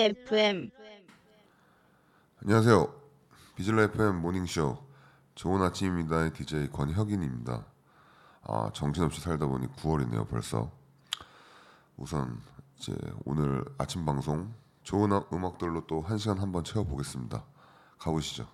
FM. 안녕하세요. 비즐라 FM 모닝쇼 좋은 아침입니다의 DJ 권혁인입니다. 아 정신없이 살다 보니 9월이네요 벌써. 우선 이제 오늘 아침 방송 좋은 아- 음악들로 또 한 시간 한번 채워보겠습니다. 가보시죠.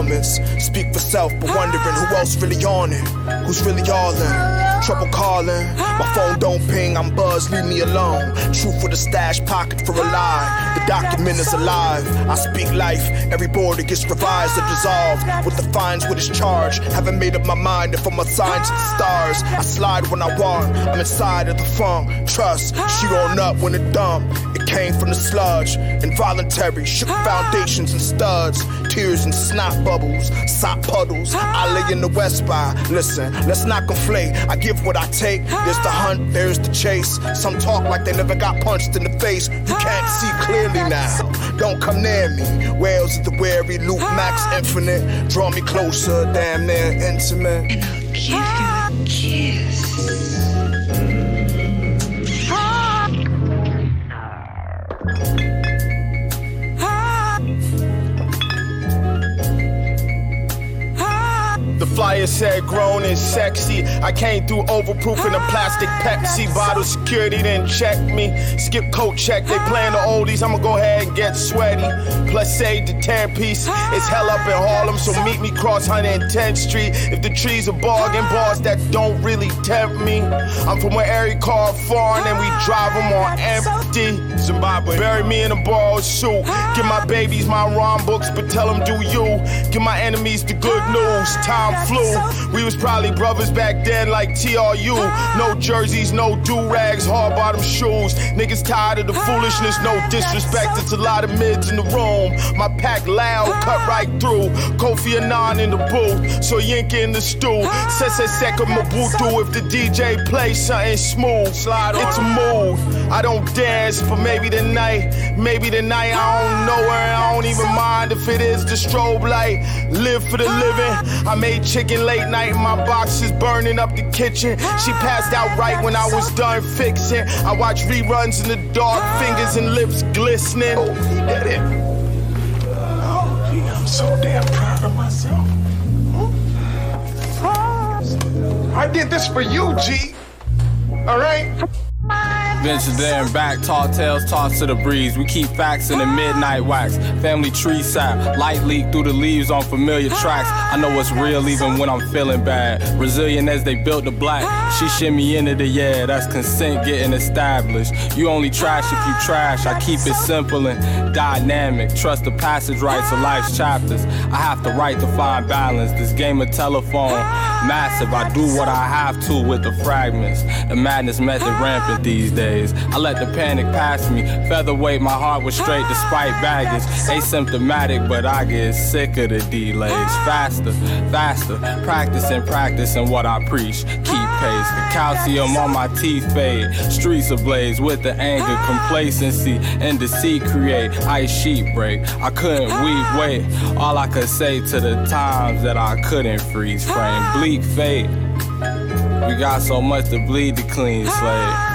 Performance. Speak for self, but wondering who else really on it, who's really all in. Trouble calling, my phone don't ping, I'm buzzed, leave me alone. Truth with a stash pocket for a lie. The document is alive. I speak life, every border gets revised or dissolved. With the fines, with his charge. Haven't made up my mind if I'm assigned to the stars. I slide when I want, I'm inside of the funk. Trust, she on up when it dump. It came from the sludge, involuntary, shook foundations and studs. Tears and snot bubbles, sop puddles. I lay in the west by. Listen, let's not conflate. I give what I take. There's the hunt, there's the chase. Some talk like they never got punched in the face. You can't see clearly now. Don't come near me. Wales is the wary, Luke Max Infinite. Draw me closer, damn near intimate. Said grown and sexy. I came through overproof in a plastic Pepsi bottle. Security didn't check me. Skip coat check. They playing the oldies. I'ma go ahead and get sweaty. Plus save the 10 piece. It's hell up in Harlem, so meet me cross 110th Street. If the trees are bargain bars that don't really tempt me. I'm from where every car foreign and we drive them on empty. Zimbabwe. Bury me in a borrowed suit. Give my babies my rhyme books, but tell them do you. Give my enemies the good news. Time flew. We was probably brothers back then like TRU. No jerseys, no do-rags, hard bottom shoes. Niggas tired of the foolishness, no disrespect. It's a lot of mids in the room. My pack loud, cut right through. Kofi Annan in the booth, Soyinka in the stool. Sese Seko Mobutu if the DJ plays something smooth. Slide it's a mood. I don't but maybe tonight, maybe tonight I don't know her. I don't even mind if it is the strobe light. Live for the living. I made chicken late night, my box is burning up the kitchen. She passed out right when I was done fixing. I watch reruns in the dark, fingers and lips glistening. Oh, that it. I'm so damn proud of myself. I did this for you, G. All right? Venture there and back, tall tales tossed to the breeze. We keep facts in the midnight wax. Family tree sap, light leak through the leaves on familiar tracks. I know what's real even when I'm feeling bad. Resilient as they built the black. She shimmy into the yeah, that's consent getting established. You only trash if you trash. I keep it simple and dynamic. Trust the passage rights of life's chapters. I have to write to find balance. This game of telephone, massive. I do what I have to with the fragments. The madness method rampant these days. I let the panic pass me. Featherweight, my heart was straight despite baggage. Asymptomatic, but I get sick of the delays. Faster, faster. Practicing, practicing what I preach. Keep pace. The calcium on my teeth fade. Streets ablaze with the anger, complacency, and deceit create. Ice sheet break. I couldn't weep, wait. All I could say to the times that I couldn't freeze frame. Bleak fate. We got so much to bleed to clean slate.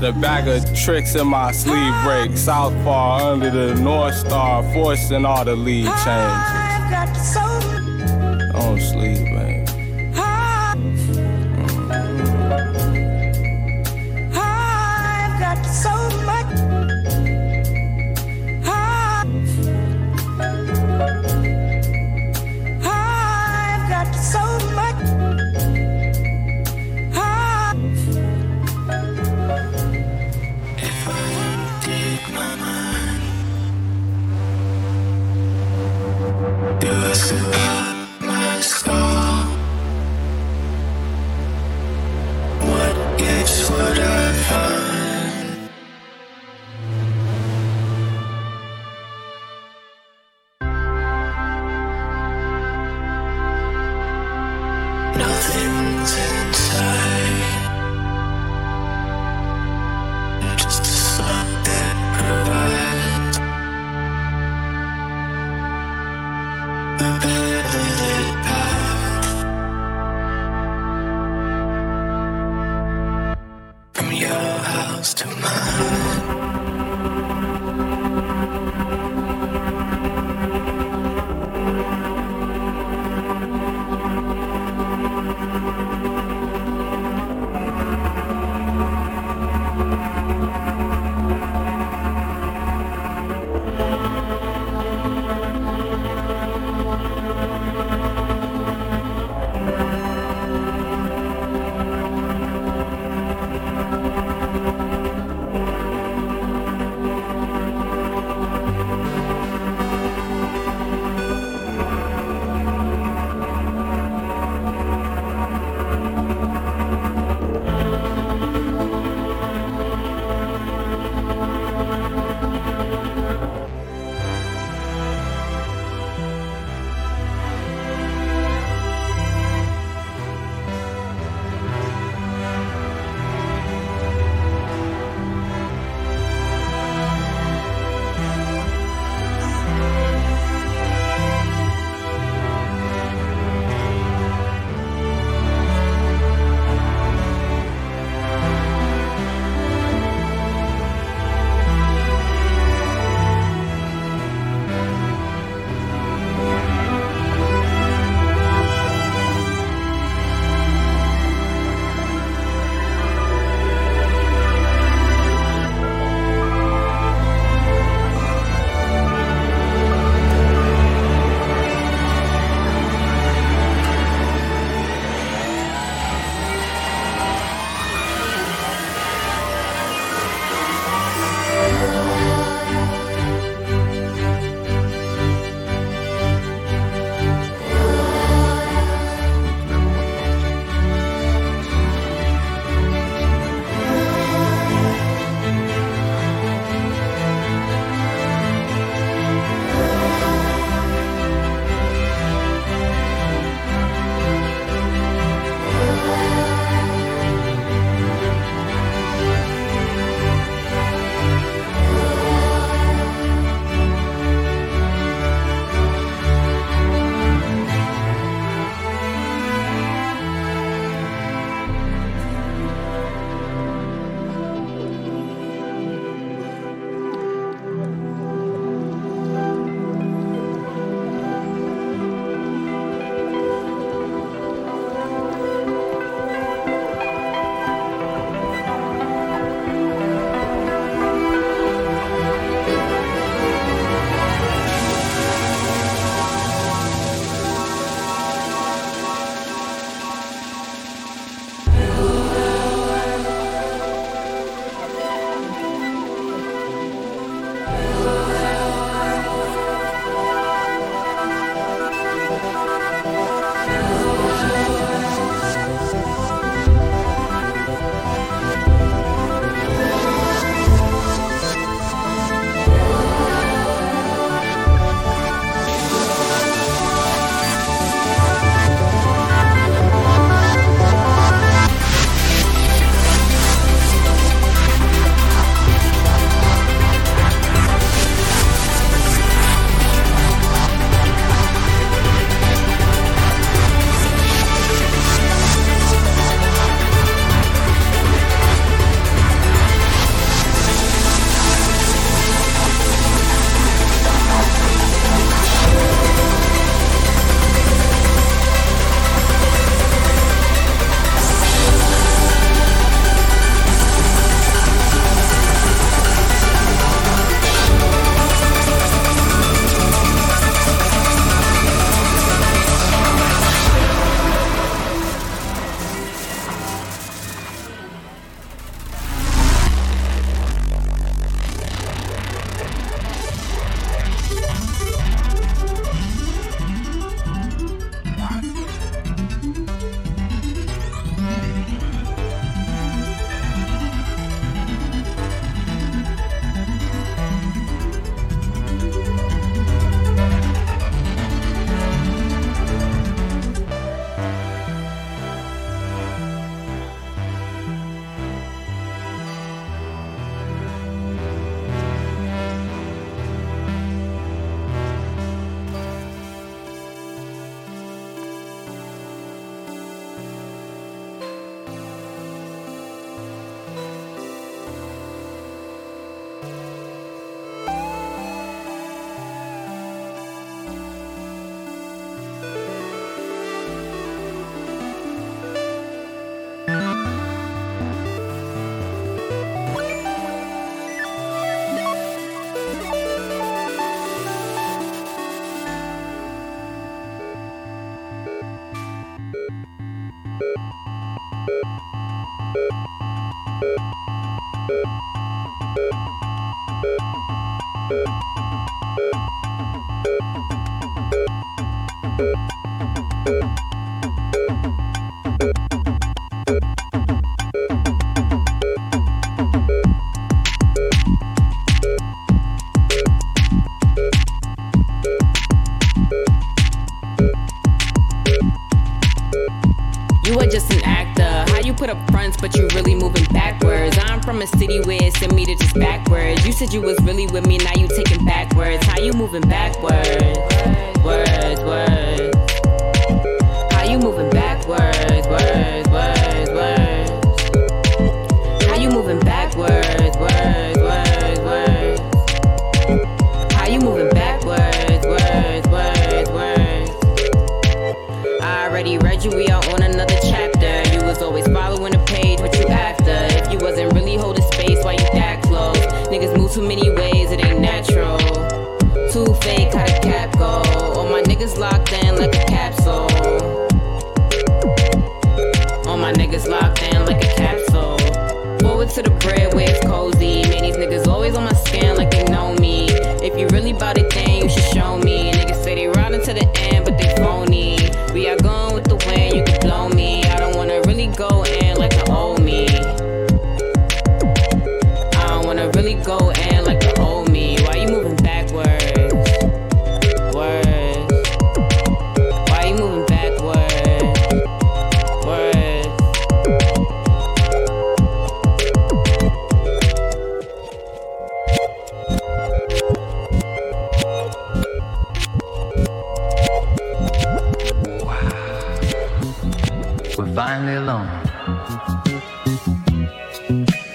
The bag of tricks in my sleeve break. Southpaw under the North Star, forcing all the lead changes.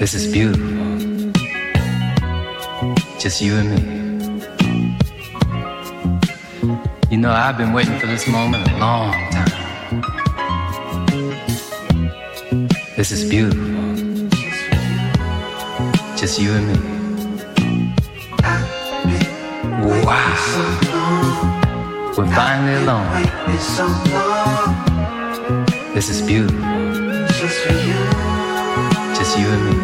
This is beautiful. Just you and me. You know, I've been waiting for this moment a long time. This is beautiful. Just you and me. Wow. We're finally alone. This is beautiful. Just you and me.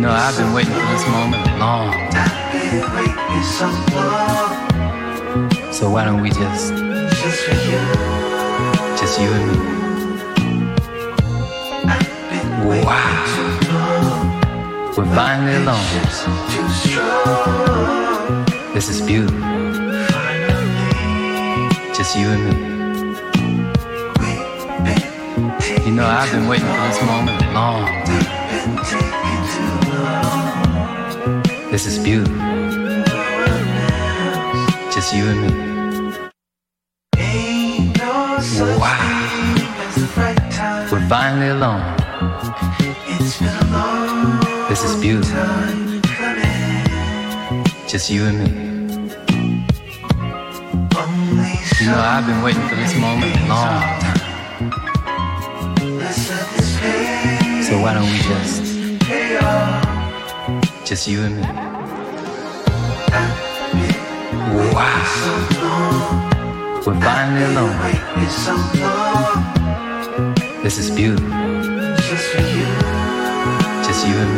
Know, I've been waiting for this moment a long time. So why don't we just, just you and me? Wow. We're finally alone. This is beautiful. Just you and me. You know, I've been waiting for this moment a long time. This is beautiful. Just you and me. Wow. We're finally alone. This is beautiful. Just you and me. You know, I've been waiting for this moment a long time. So why don't we just, just you and me? Wow. We're finally alone. This is beautiful. Just for you Just you and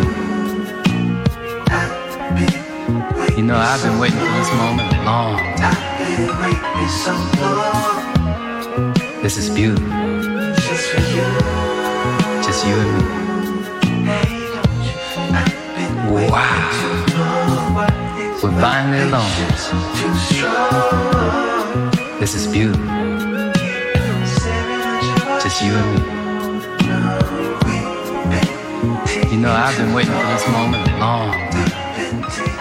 me. You know, I've been waiting for this moment a long time. This is beautiful. Just for you. Just you and me. Wow. We're finally alone. This is beautiful. Just you and me. You know, I've been waiting for this moment a long time.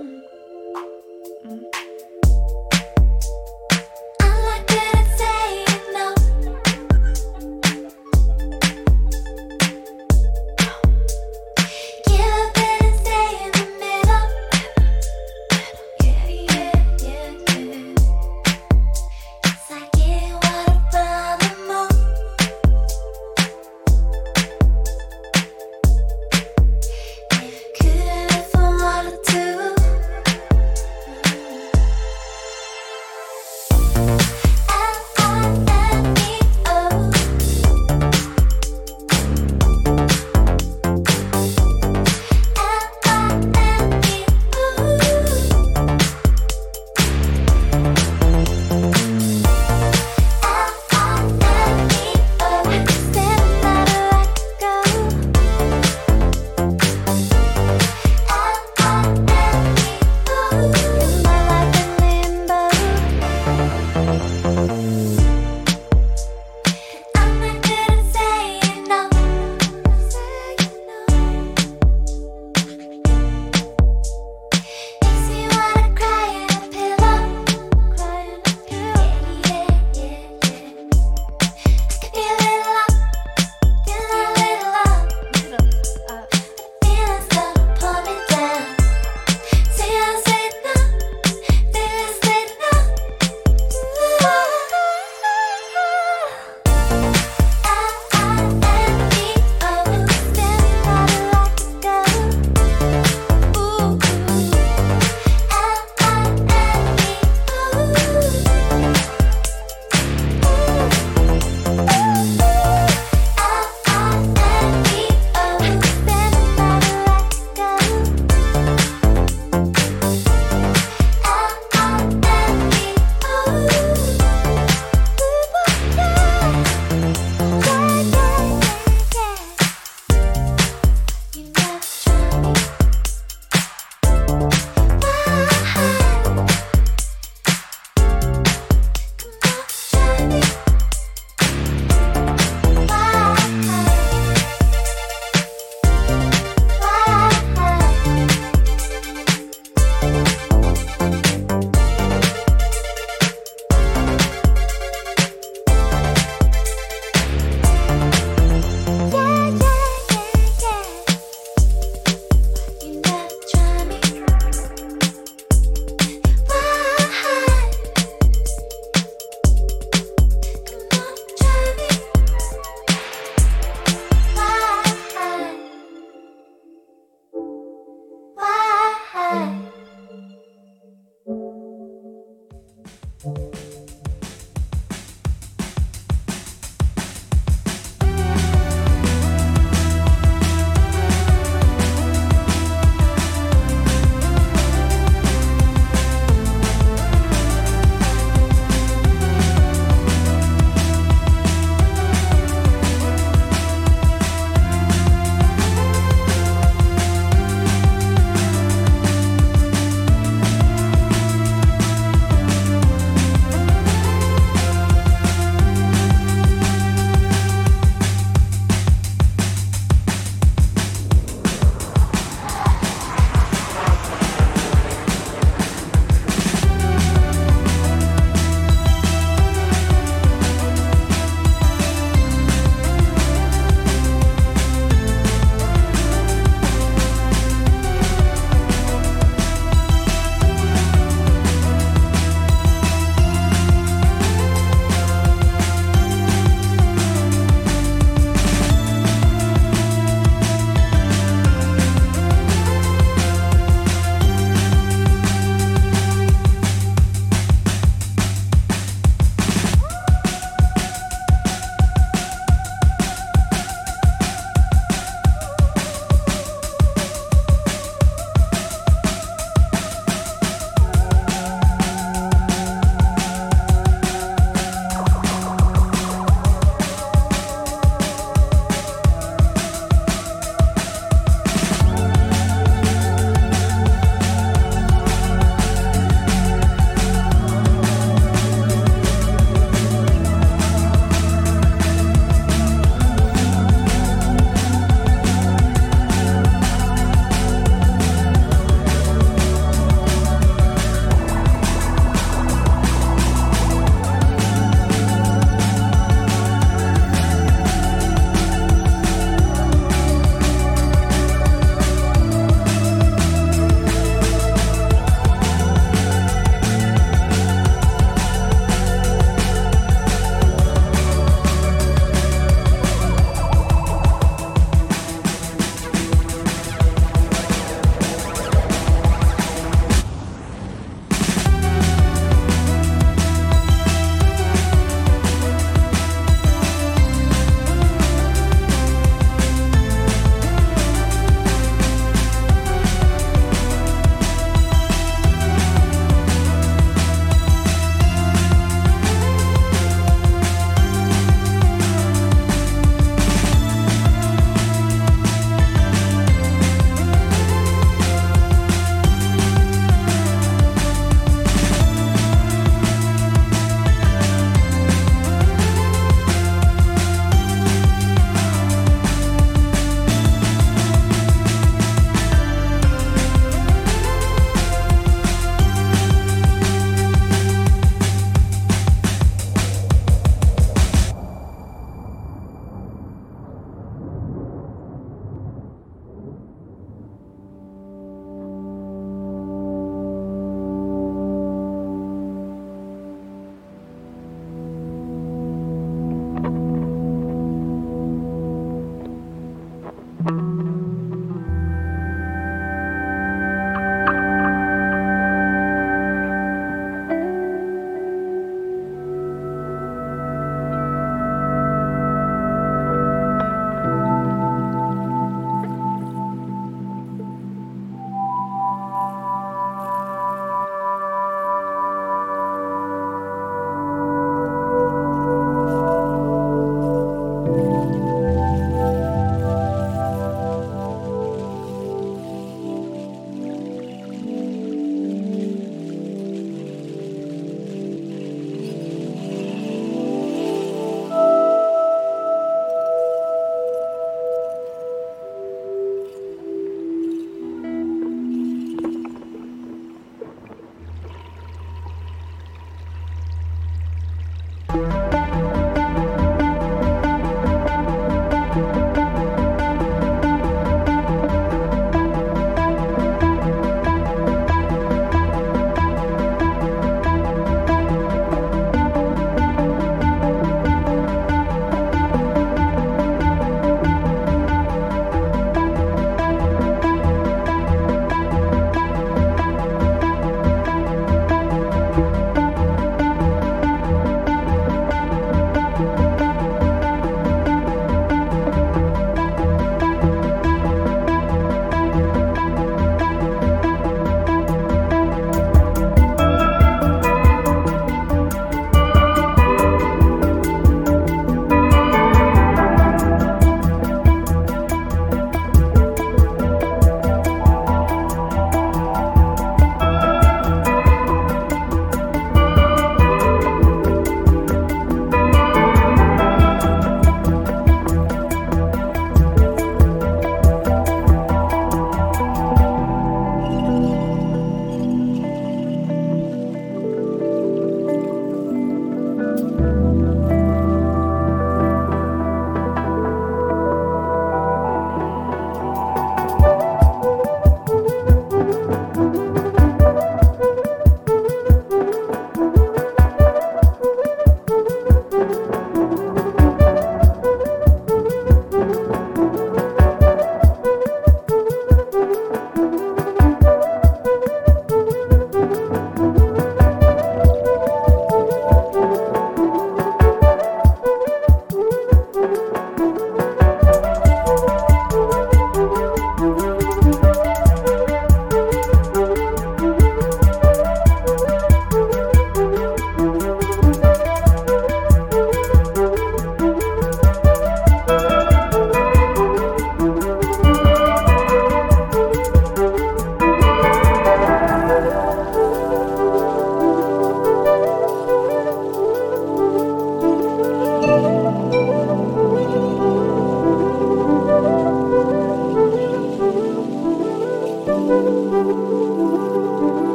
I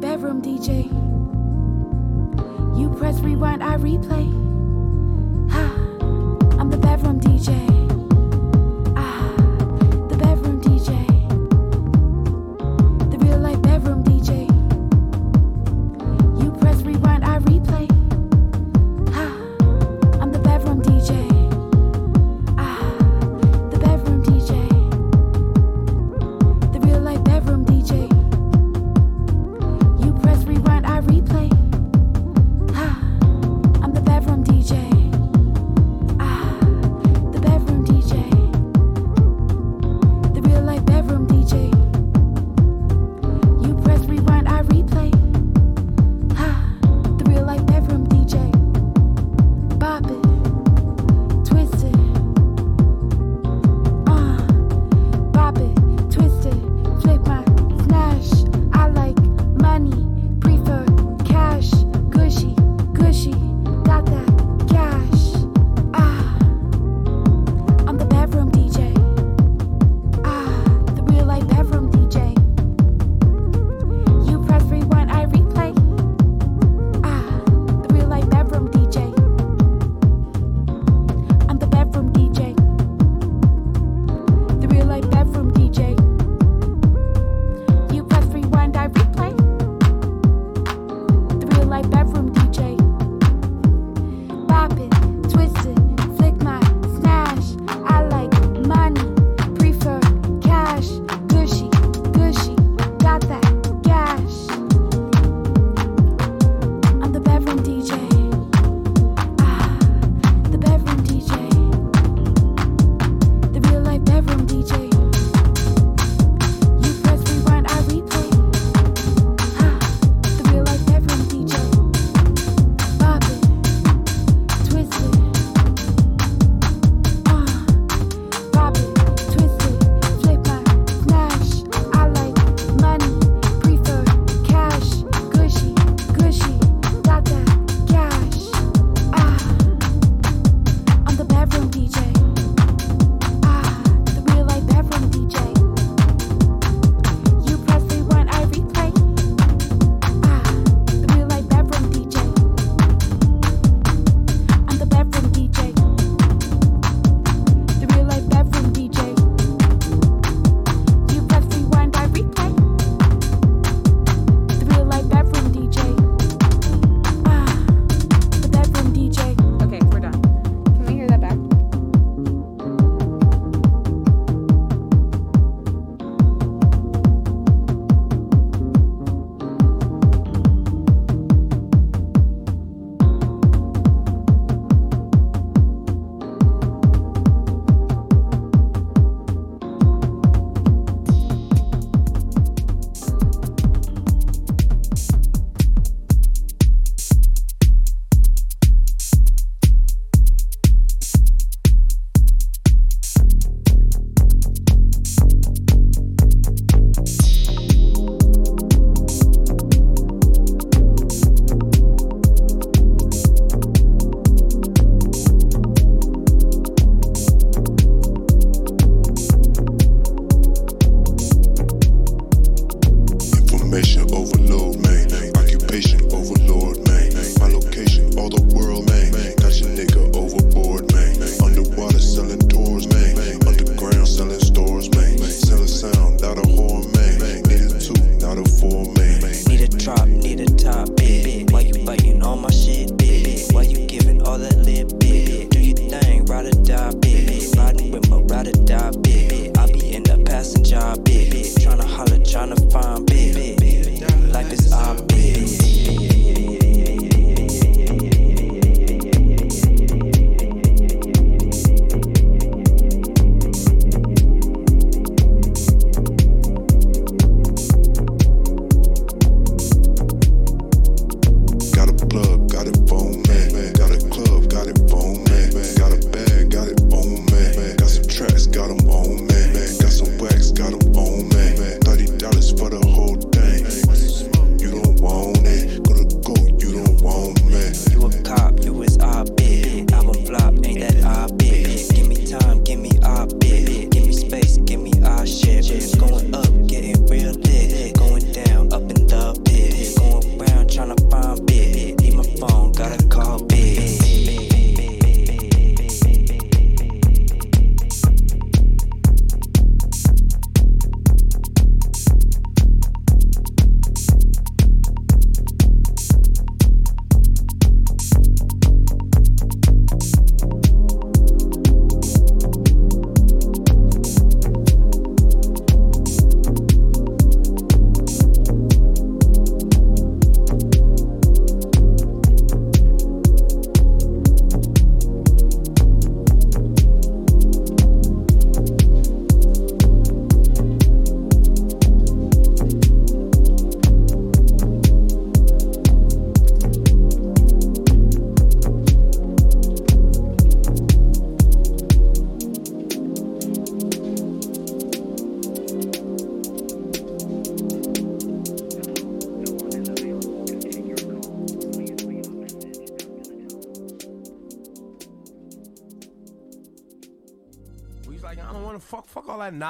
bedroom DJ. You press rewind, I replay. Ha, I'm the bedroom DJ.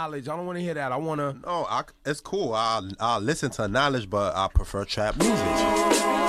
Knowledge. I don't want to hear that. I want to. No, I, it's cool. I I listen to knowledge, but I prefer trap music.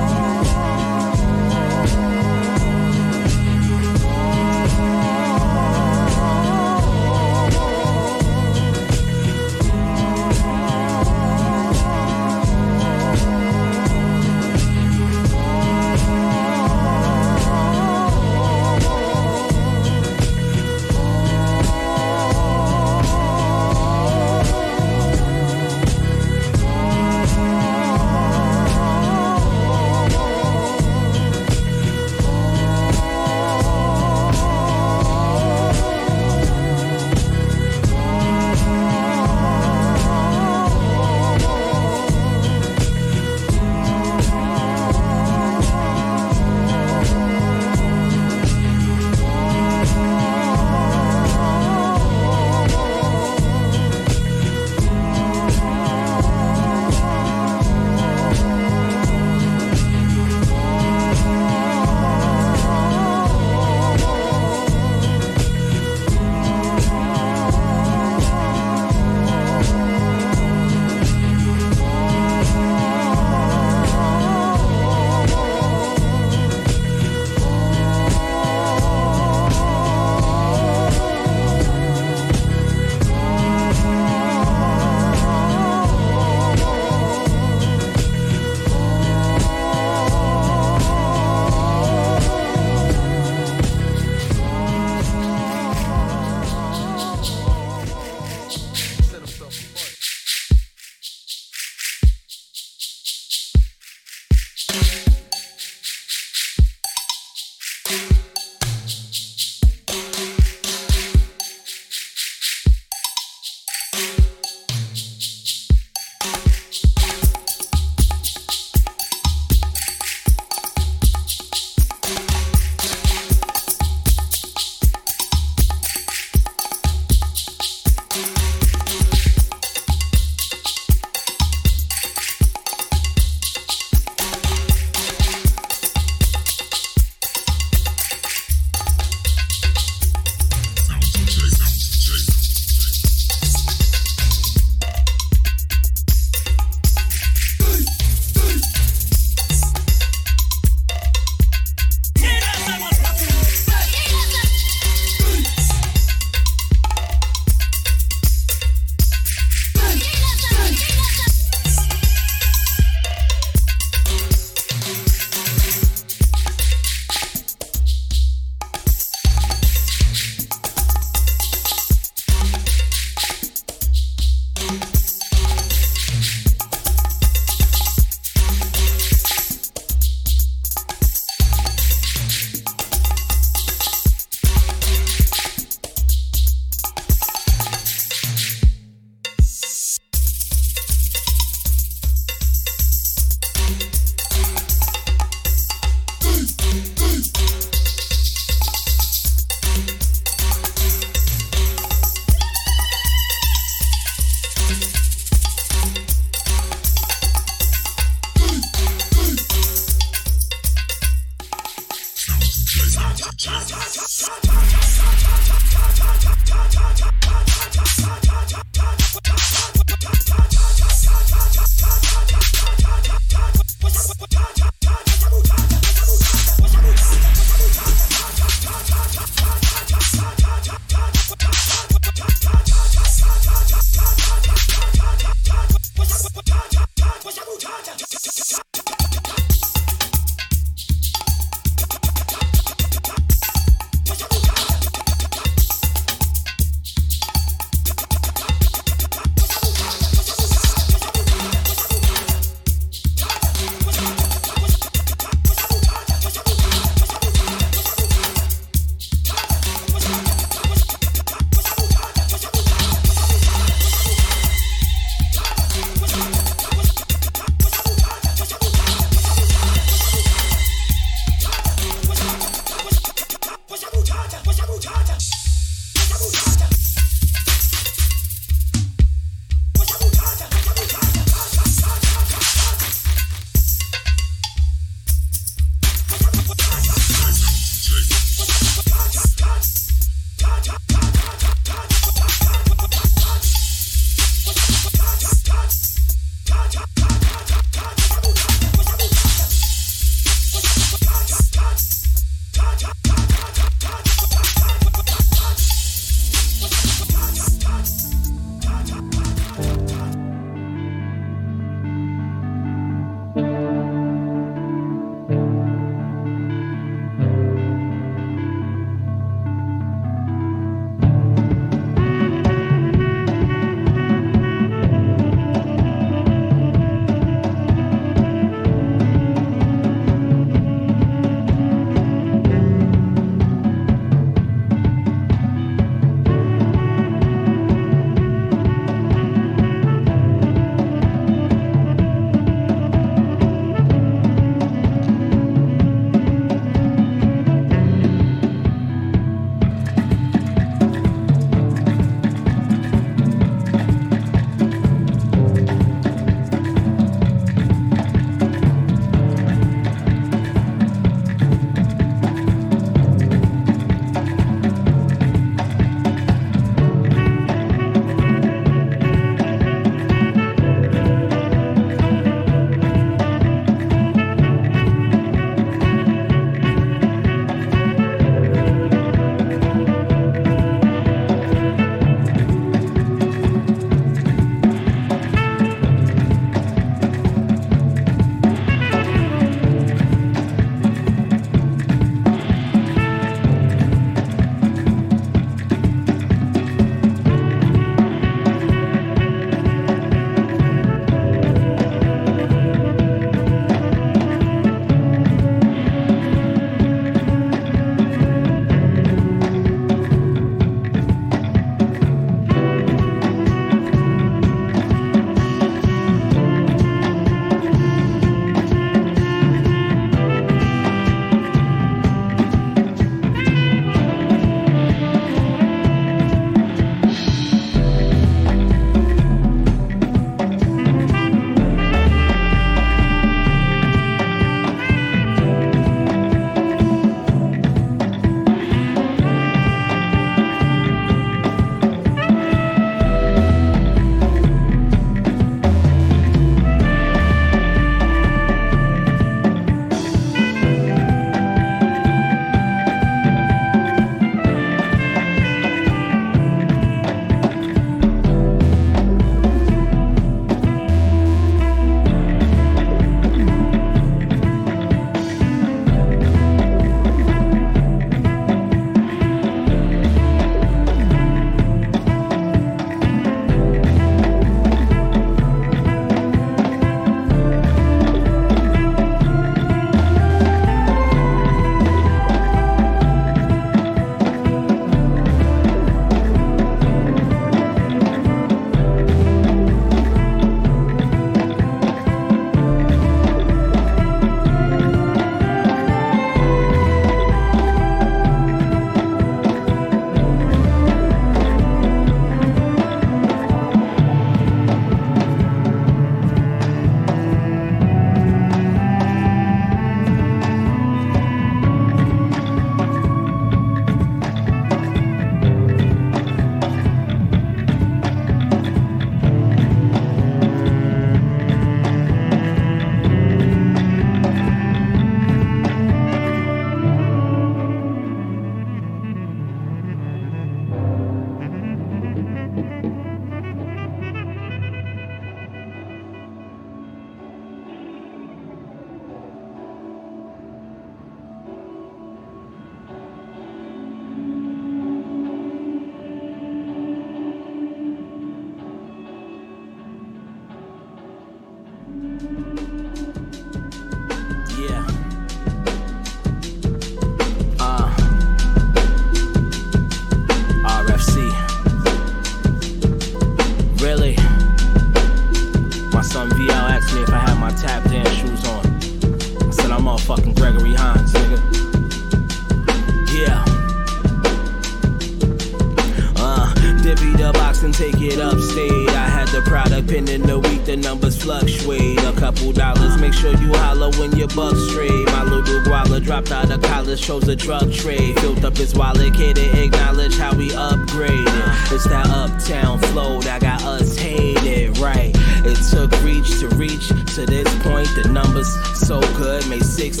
Chose a drug trade. Filled up his wallet, to acknowledge how we upgraded. It's that uptown flow that got us hated, right? It took reach to reach to this point. The numbers so good, made six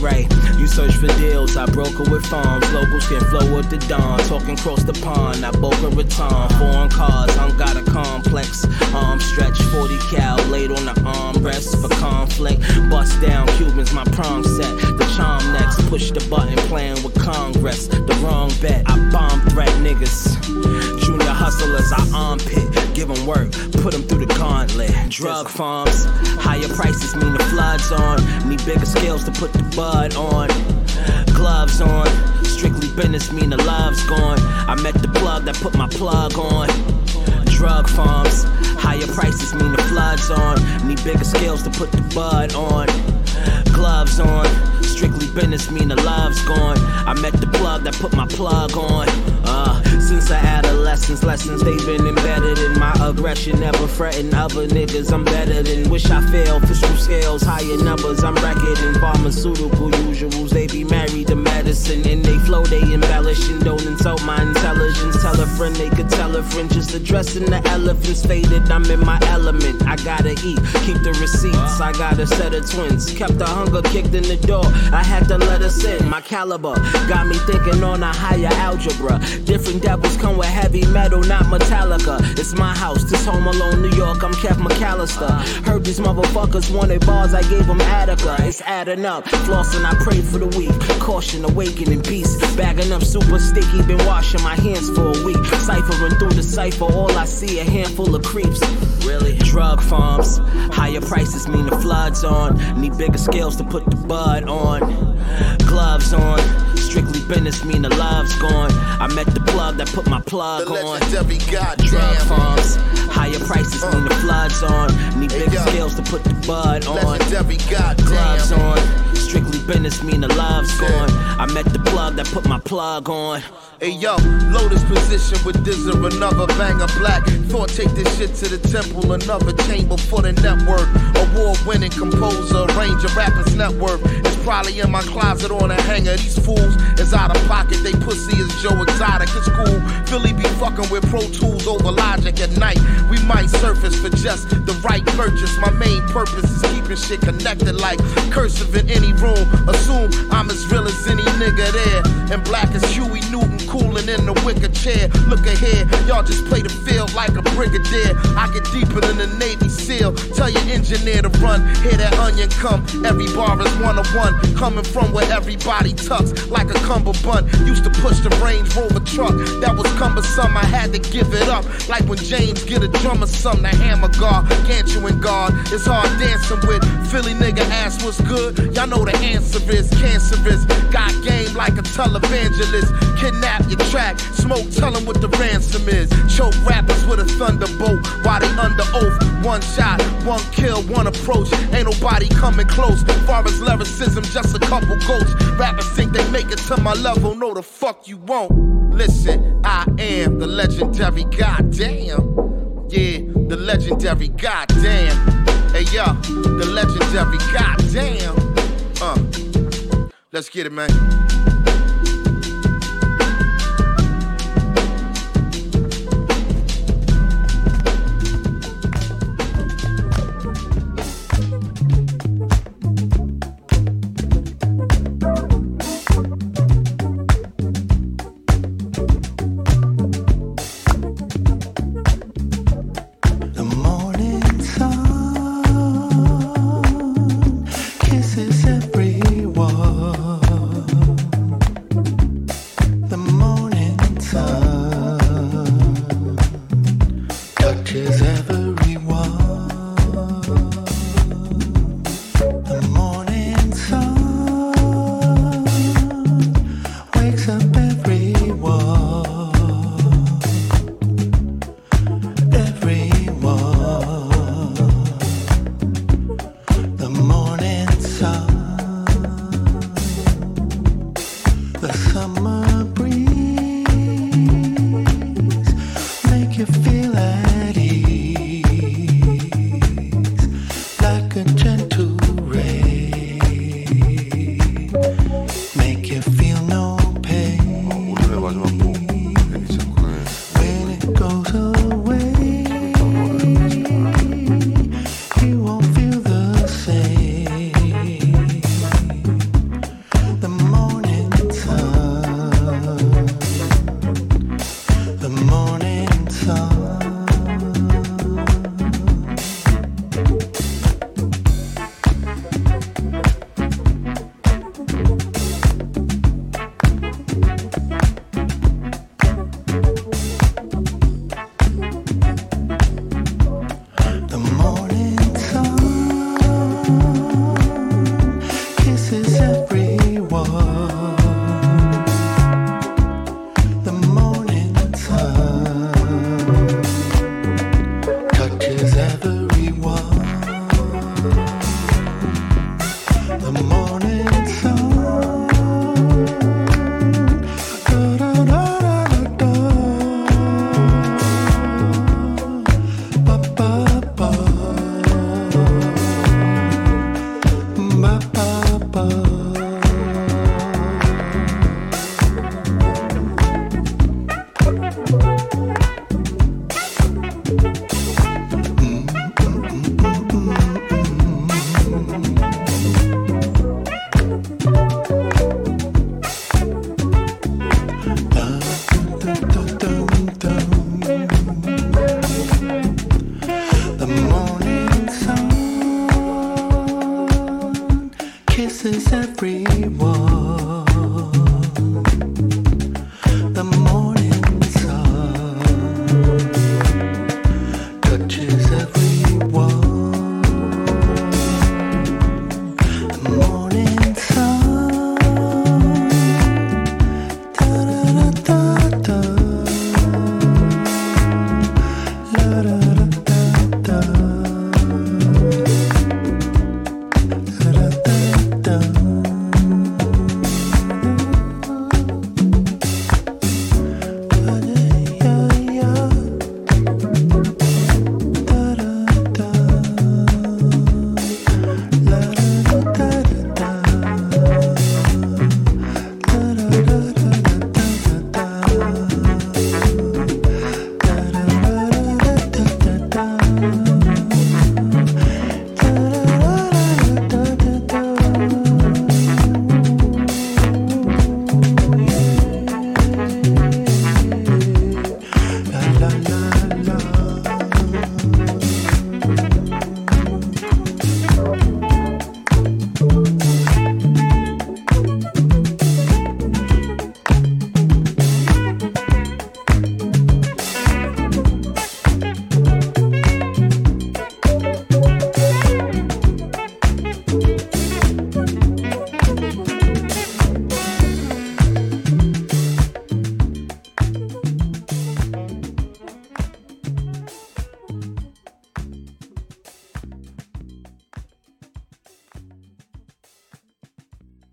right? You search for deals, I broker with farms. Locals can flow with the dawn, talking across the pond. I Boca Raton, foreign cars, I'm got a complex. Arm stretch, 40 cal, laid on the armrest for conflict. Bust down Cubans, my prom set. The charm next, push the button, playing with Congress. The wrong bet, I bomb threat niggas. Hustlers, I armpit, give 'em work, put 'em through the gauntlet. Drug farms, higher prices mean the floods on. Need bigger scales to put the bud on. Gloves on, strictly business mean the love's gone. I met the plug that put my plug on. Drug farms, higher prices mean the floods on. Need bigger scales to put the bud on. Gloves on, strictly business mean the love's gone. I met the plug that put my plug on. Since I adolescence, lessons they've been embedded in my aggression. Never fretting other niggas, I'm better than wish I failed. Fiscal scales, higher numbers, I'm recording pharmaceutical usuals. They be married to medicine and they flow, they embellish and don't insult my intelligence. Tell a friend they could tell a friend, just addressing the elephants faded. I'm in my element, I gotta eat, keep the receipts. I got a set of twins, kept the hunger kicked in the door. I had to let us in, my caliber got me thinking on a higher algebra. Different devils come with heavy metal, not Metallica. It's my house, this home alone, New York. I'm Kev McCallister. Heard these motherfuckers wanted bars, I gave them Attica. It's adding up, flossing, I pray for the weak. Caution, awakening beast. Bagging up super sticky, been washing my hands for a week. Ciphering through the cipher, all I see a handful of creeps. Really? Drug farms, higher prices mean the floods on. Need bigger scales to put the bud on. Gloves on, strictly business mean the love's gone. I met the plug that put my plug The on. Drug farms, higher prices mean the floods on. Need bigger yo. scales to put the bud on. Gloves on, strictly business mean the love's gone. I met the plug that put my plug on. Hey yo, Lotus position with this or another banger black. Thought take this shit to the temple, another chamber for the network. Award winning composer, arranger, rappers network. It's probably in my closet on a hanger. These fools is out of pocket, they pussy is Joe Exotic. It's cool. Philly be fucking with Pro Tools over Logic at night. We might surface for just the right purchase. My main purpose is keeping shit connected like cursive in any room. Assume I'm as real as any nigga there. And black as Huey Newton, cooling in the wicker chair. Look ahead, y'all just play the field like a brigadier. I get deeper than the Navy SEAL. Tell your engineer to run. Hear that onion come. Every bar is one on one. Coming from where everybody tucks like a cummerbund. Used to push the Range Rover truck. That was cumbersome. I had to give it up. Like when James get a drum or something. The hammer guard, can't you and guard? It's hard dancing with Philly nigga ass what's good. Y'all know the answer is cancerous. Got game like a televangelist. Kidnap your track. Smoke, tell 'em what the ransom is. Choke rappers with a thunderbolt while they under oath. One shot, one kill, one approach. Ain't nobody coming close. Far as lyricism, just a couple ghosts. Rappers think they make it to my level. No, the fuck you won't. Listen, I am the legendary goddamn. Yeah, the legendary goddamn. Hey yo, the legendary goddamn. Let's get it, man.